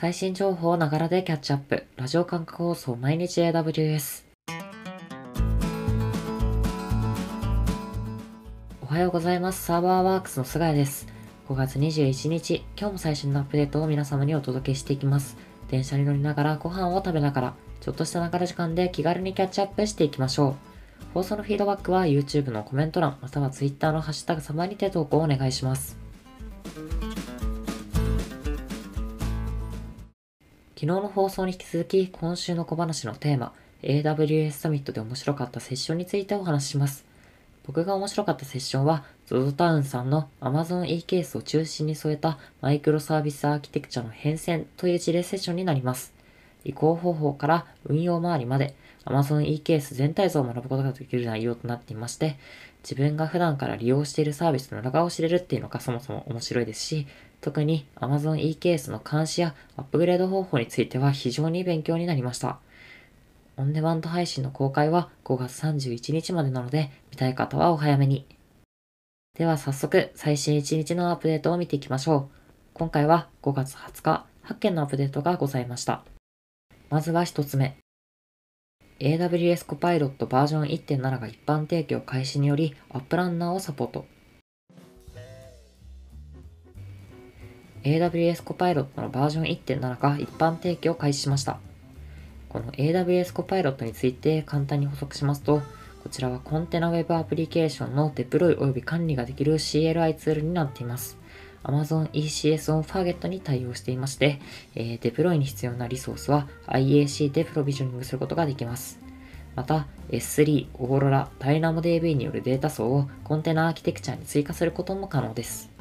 最新情報をながらでキャッチアップ。ラジオ感覚放送毎日 AWS。おはようございます。サーバーワークスの菅谷です。5月21日、今日も最新のアップデートを皆様にお届けしていきます。電車に乗りながらご飯を食べながら、ちょっとしたながら時間で気軽にキャッチアップしていきましょう。放送のフィードバックは YouTube のコメント欄、または Twitter のハッシュタグサマにて投稿をお願いします。昨日の放送に引き続き、今週の小話のテーマ、AWS サミットで面白かったセッションについてお話しします。僕が面白かったセッションは、ZOZO タウンさんの Amazon e ケースを中心に添えたマイクロサービスアーキテクチャの変遷という事例セッションになります。移行方法から運用周りまで Amazon e ケース全体像を学ぶことができる内容となっていまして、自分が普段から利用しているサービスの裏側を知れるっていうのがそもそも面白いですし、特に Amazon e ケースの監視やアップグレード方法については非常に勉強になりました。オンデマンド配信の公開は5月31日までなので、見たい方はお早めに。では早速、最新1日のアップデートを見ていきましょう。今回は5月20日、8件のアップデートがございました。まずは1つ目。AWS Copilot バージョン1.7が一般提供開始により、アップランナーをサポート。AWS Copilot のバージョン1.7が一般提供を開始しました。この AWS Copilot について簡単に補足しますと、こちらはコンテナ Web アプリケーションのデプロイ及び管理ができる CLI ツールになっています。Amazon ECS on Target に対応していまして、えー、デプロイに必要なリソースは IAC でプロビジョニングすることができます。また、S3、オーロラ、DynamoDB によるデータ層をコンテナアーキテクチャに追加することも可能です。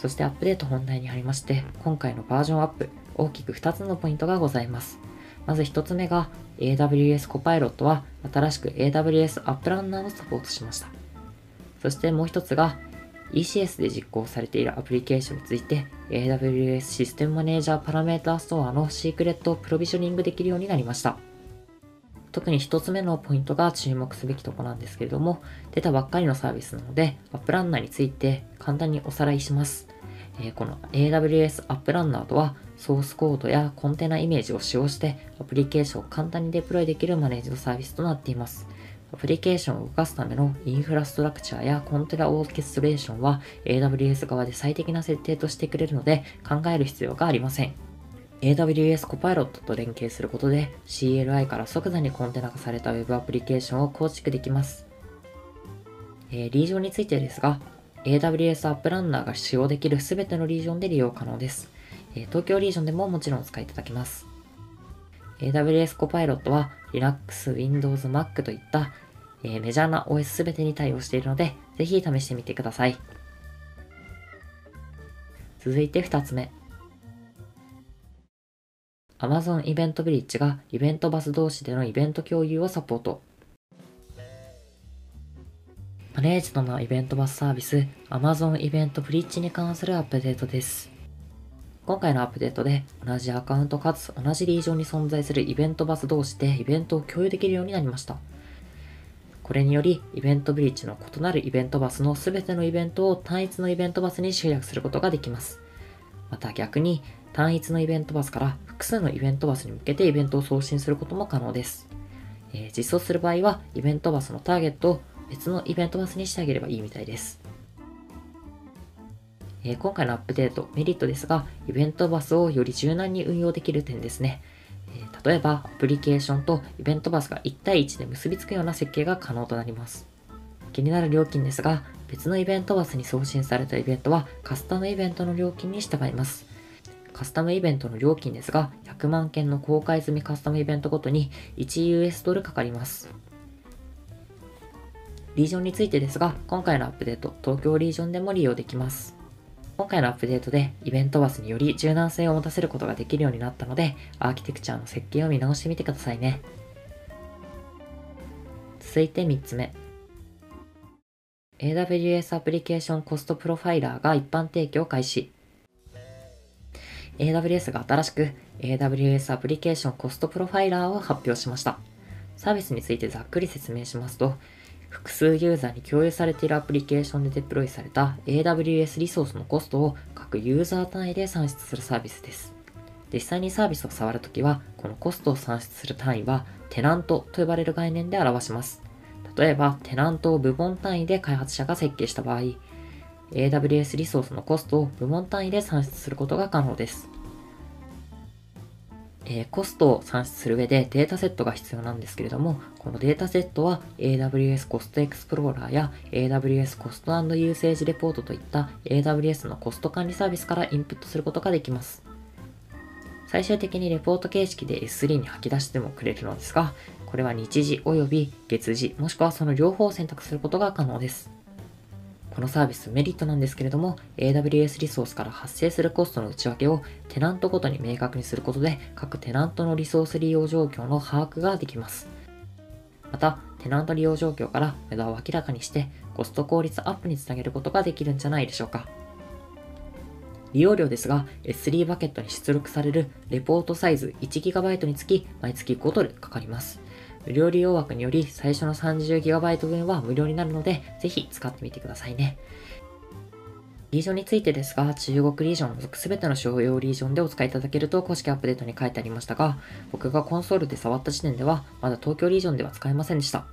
そしてアップデート本題に入りまして、今回のバージョンアップ、大きく2つのポイントがございます。まず1つ目が、AWS Copilot は新しく AWS アップランナーをサポートしました。そしてもう1つが、ECS で実行されているアプリケーションについて AWS システムマネージャーパラメータストアのシークレットをプロビジョニングできるようになりました。特に1つ目のポイントが注目すべきとこなんですけれども、出たばっかりのサービスなので、 App Runner について簡単におさらいします。えこの AWS App Runner とは、ソースコードやコンテナイメージを使用して、アプリケーションを簡単にデプロイできるマネージドサービスとなっています。アプリケーションを動かすためのインフラストラクチャーやコンテナオーケストレーションは AWS 側で最適な設定をしてくれるので考える必要がありません。AWS Copilot と連携することで CLI から即座にコンテナ化された Web アプリケーションを構築できます。えー、リージョンについてですが、AWS アップランナーが使用できる全てのリージョンで利用可能です。えー、東京リージョンでももちろんお使いいただけます。AWS Copilot は Linux、Windows、Mac といった、えー、メジャーな OS すべてに対応しているので、ぜひ試してみてください。続いて2つ目。Amazon イベントブリッジがイベントバス同士でのイベント共有をサポート。マネージドのイベントバスサービス Amazon イベントブリッジに関するアップデートです。今回のアップデートで同じアカウントかつ同じリージョンに存在するイベントバス同士でイベントを共有できるようになりました。これにより、イベントブリッジの異なるイベントバスの全てのイベントを単一のイベントバスに集約することができます。また逆に、単一のイベントバスから複数のイベントバスに向けてイベントを送信することも可能です。えー、実装する場合は、イベントバスのターゲットを別のイベントバスにしてあげればいいみたいです。えー、今回のアップデート、メリットですが、イベントバスをより柔軟に運用できる点ですね。えー、例えば、アプリケーションとイベントバスが1対1で結びつくような設計が可能となります。気になる料金ですが、別のイベントバスに送信されたイベントはカスタムイベントの料金に従います。カスタムイベントの料金ですが、100万件の公開済みカスタムイベントごとに 1US ドルかかります。リージョンについてですが、今回のアップデート、東京リージョンでも利用できます。今回のアップデートでイベントバスにより柔軟性を持たせることができるようになったので、アーキテクチャの設計を見直してみてくださいね。続いて3つ目。AWS アプリケーションコストプロファイラーが一般提供開始。AWS が新しく AWS アプリケーションコストプロファイラーを発表しました。サービスについてざっくり説明しますと、複数ユーザーに共有されているアプリケーションでデプロイされた AWS リソースのコストを各ユーザー単位で算出するサービスです。実際にサービスを触るときは、このコストを算出する単位は、テナントと呼ばれる概念で表します。例えば、テナントを部門単位で開発者が設計した場合、AWS リソースのコストを部門単位で算出することが可能です。え、コストを算出する上でデータセットが必要なんですけれども、このデータセットは AWS コストエクスプローラーや AWS コストユーセージレポートといった AWS のコスト管理サービスからインプットすることができます。最終的にレポート形式で S3 に吐き出してもくれるのですが、これは日時及び月次、もしくはその両方を選択することが可能です。このサービスメリットなんですけれども AWS リソースから発生するコストの内訳をテナントごとに明確にすることで各テナントのリソース利用状況の把握ができます。またテナント利用状況から無駄を明らかにしてコスト効率アップにつなげることができるんじゃないでしょうか。利用料ですが S3 バケットに出力されるレポートサイズ 1GB につき毎月5ドルかかります。無料利用枠により最初の 30GB 分は無料になるので、ぜひ使ってみてくださいね。リージョンについてですが、中国リージョンを除く全ての商用リージョンでお使いいただけると公式アップデートに書いてありましたが、僕がコンソールで触った時点では、まだ東京リージョンでは使えませんでした。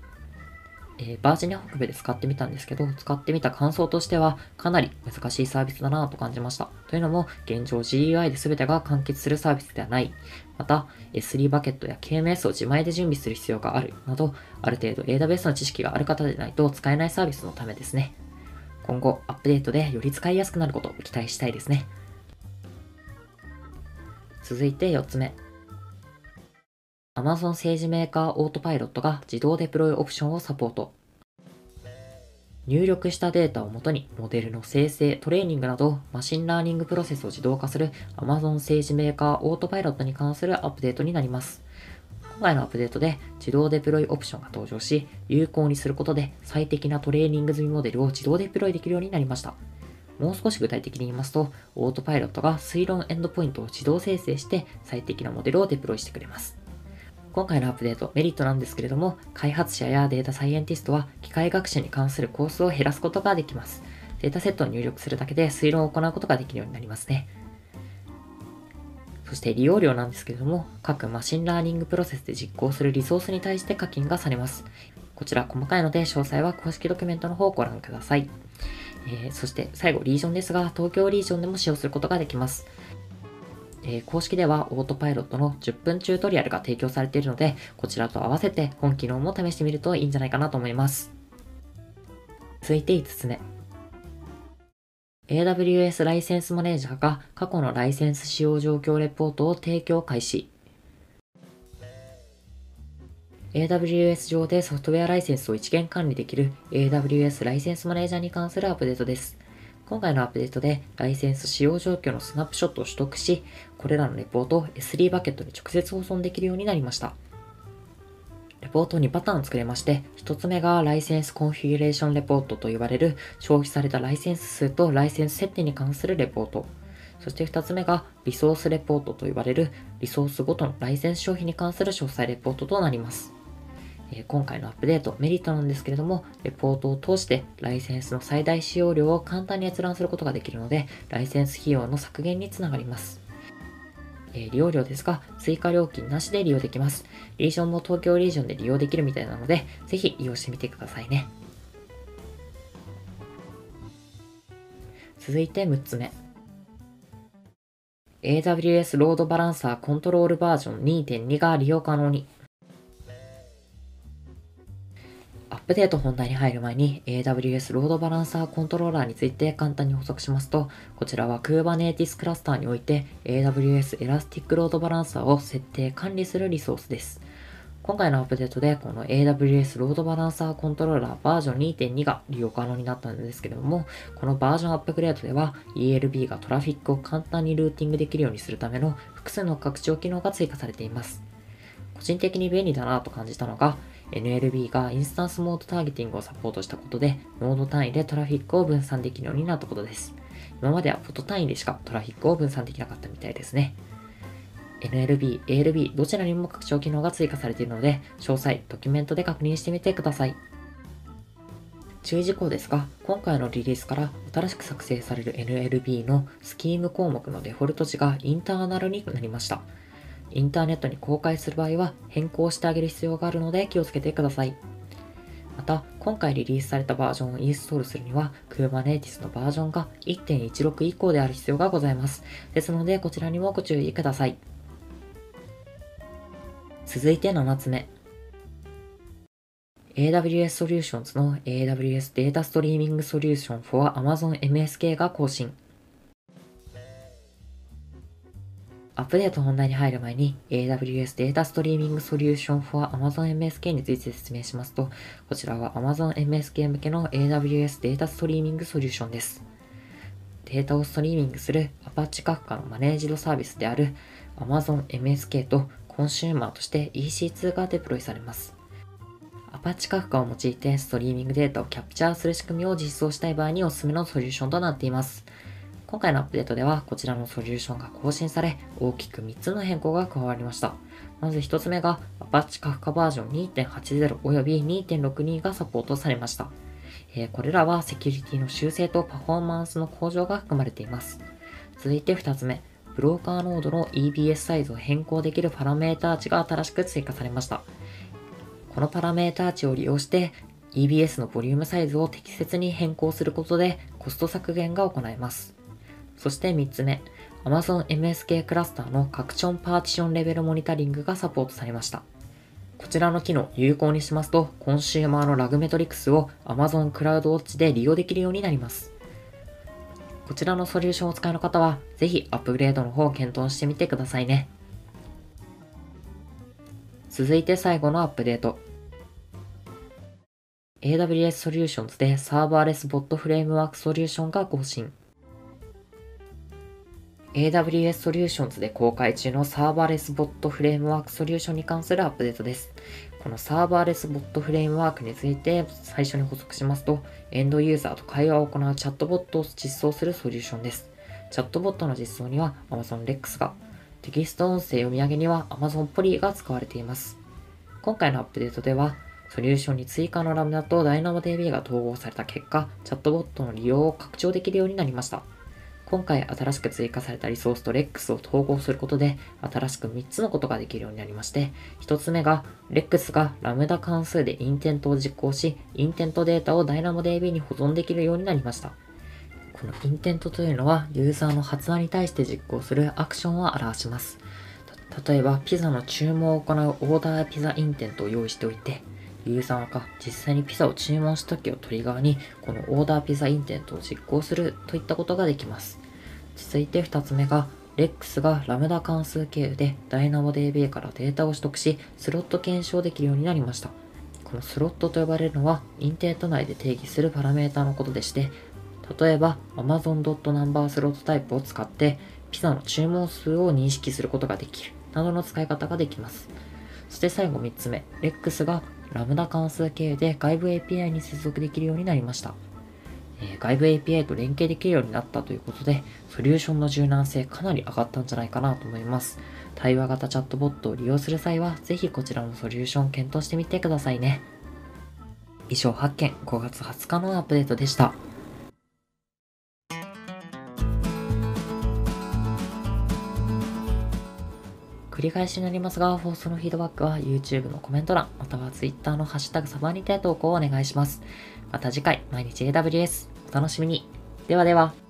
えー、バージニア北部で使ってみたんですけど、使ってみた感想としては、かなり難しいサービスだなと感じました。というのも、現状 GUI で全てが完結するサービスではない。また、S3 バケットや KMS を自前で準備する必要がある。など、ある程度 AWS の知識がある方でないと使えないサービスのためですね。今後、アップデートでより使いやすくなることを期待したいですね。続いて4つ目。Amazon 政治メーカーオートパイロットが自動デプロイオプションをサポート。入力したデータをもとにモデルの生成、トレーニングなどマシンラーニングプロセスを自動化する Amazon 政治メーカーオートパイロットに関するアップデートになります。今回のアップデートで自動デプロイオプションが登場し、有効にすることで最適なトレーニング済みモデルを自動デプロイできるようになりました。もう少し具体的に言いますと、 Autopilot が推論エンドポイントを自動生成して最適なモデルをデプロイしてくれます。今回のアップデート、メリットなんですけれども、開発者やデータサイエンティストは機械学習に関するコストを減らすことができます。データセットを入力するだけで推論を行うことができるようになりますね。そして利用料なんですけれども、各マシンラーニングプロセスで実行するリソースに対して課金がされます。こちら細かいので詳細は公式ドキュメントの方をご覧ください。えー、そして最後リージョンですが、東京リージョンでも使用することができます。えー、公式ではオートパイロットの10分チュートリアルが提供されているので、こちらと合わせて本機能も試してみるといいんじゃないかなと思います。続いて5つ目。AWS ライセンスマネージャーが過去のライセンス使用状況レポートを提供開始。AWS 上でソフトウェアライセンスを一元管理できる AWS ライセンスマネージャーに関するアップデートです。今回のアップデートでライセンス使用状況のスナップショットを取得し、これらのレポートを S3 バケットに直接保存できるようになりました。レポート2パターンを作れまして、1つ目がライセンスコンフィギュレーションレポートと呼ばれる消費されたライセンス数とライセンス設定に関するレポート。そして2つ目がリソースレポートと呼ばれるリソースごとのライセンス消費に関する詳細レポートとなります。え今回のアップデート、メリットなんですけれども、レポートを通してライセンスの最大使用量を簡単に閲覧することができるので、ライセンス費用の削減につながります。え利用料ですが、追加料金なしで利用できます。リージョンも東京リージョンで利用できるみたいなので、ぜひ利用してみてくださいね。続いて6つ目。AWS ロードバランサーコントロールバージョン2.2が利用可能に。ップデート本題に入る前に AWS ロードバランサーコントローラーについて簡単に補足しますと、こちらは Kubernetes クラスターにおいて AWS エラスティックロードバランサーを設定管理するリソースです。今回のアップデートでこの AWS ロードバランサーコントローラーバージョン2.2が利用可能になったんですけれども、このバージョンアップグレードでは ELB がトラフィックを簡単にルーティングできるようにするための複数の拡張機能が追加されています。個人的に便利だなと感じたのが、NLB がインスタンスモードターゲティングをサポートしたことで、ノード単位でトラフィックを分散できるようになったことです。今まではフォト単位でしかトラフィックを分散できなかったみたいですね。NLB、ALB どちらにも拡張機能が追加されているので、詳細、ドキュメントで確認してみてください。注意事項ですが、今回のリリースから新しく作成される NLB のスキーム項目のデフォルト値がインターナルになりました。インターネットに公開する場合は変更してあげる必要があるので気をつけてください。また、今回リリースされたバージョンをインストールするには、Kubernetes のバージョンが1.16以降である必要がございます。ですので、こちらにもご注意ください。続いて7つ目。AWS Solutions の AWS Data Streaming Solution for Amazon MSK が更新。アップデート本題に入る前に AWS Data Streaming Solution for Amazon MSK について説明しますと、こちらは Amazon MSK 向けの AWS Data Streaming Solution です。データをストリーミングする Apache Kafka のマネージドサービスである Amazon MSK とコンシューマーとして EC2 がデプロイされます。Apache Kafka を用いてストリーミングデータをキャプチャーする仕組みを実装したい場合におすすめのソリューションとなっています。今回のアップデートではこちらのソリューションが更新され大きく3つの変更が加わりました。まず1つ目が Apache Kafka バージョン2.80および2.62がサポートされました。えー、これらはセキュリティの修正とパフォーマンスの向上が含まれています。続いて2つ目、ブローカーノードの EBS サイズを変更できるパラメータ値が新しく追加されました。このパラメータ値を利用して EBS のボリュームサイズを適切に変更することでコスト削減が行えます。そして3つ目、Amazon MSK クラスターの拡張パーティションレベルモニタリングがサポートされました。こちらの機能有効にしますと、コンシューマーの lag metrics を Amazon CloudWatch で利用できるようになります。こちらのソリューションをお使いの方は、ぜひアップグレードの方を検討してみてくださいね。続いて最後のアップデート。AWS Solutions で Serverless Bot Framework ソリューションが更新。AWS Solutions で公開中の Serverless Bot Framework ソリューションに関するアップデートです。この Serverless Bot Framework について最初に補足しますと、エンドユーザーと会話を行うチャットボットを実装するソリューションです。チャットボットの実装には Amazon Lex が、テキスト音声読み上げには Amazon Poly が使われています。今回のアップデートでは、ソリューションに追加の Lambda と DynamoDB が統合された結果、チャットボットの利用を拡張できるようになりました。今回新しく追加されたリソースと REX を統合することで、新しく3つのことができるようになりまして、1つ目が、 Lex が Lambda 関数で intent を実行し、 intent data を DynamoDB に保存できるようになりました。この intent というのは、ユーザーの発話に対して実行するアクションを表します。例えば、ピザの注文を行う order pizza intent を用意しておいて、ユーザーが実際にピザを注文した時をトリガーに、この order pizza intent を実行するといったことができます。続いて2つ目が、REX がラムダ関数経由で DynamoDB からデータを取得し、スロット検証できるようになりました。このスロットと呼ばれるのは、インテント内で定義するパラメータのことでして、例えば Amazon.Number スロットタイプを使って、ピザの注文数を認識することができる、などの使い方ができます。そして最後3つ目、REX がラムダ関数経由で外部 API に接続できるようになりました。え、外部 API と連携できるようになったということで、ソリューションの柔軟性かなり上がったんじゃないかなと思います。対話型チャットボットを利用する際は、ぜひこちらのソリューション検討してみてくださいね。以上発見5月20日のアップデートでした。繰り返しになりますが、放送のフィードバックは YouTube のコメント欄、または Twitter のハッシュタグサバにて投稿をお願いします。また次回、毎日 AWS、お楽しみに。ではでは。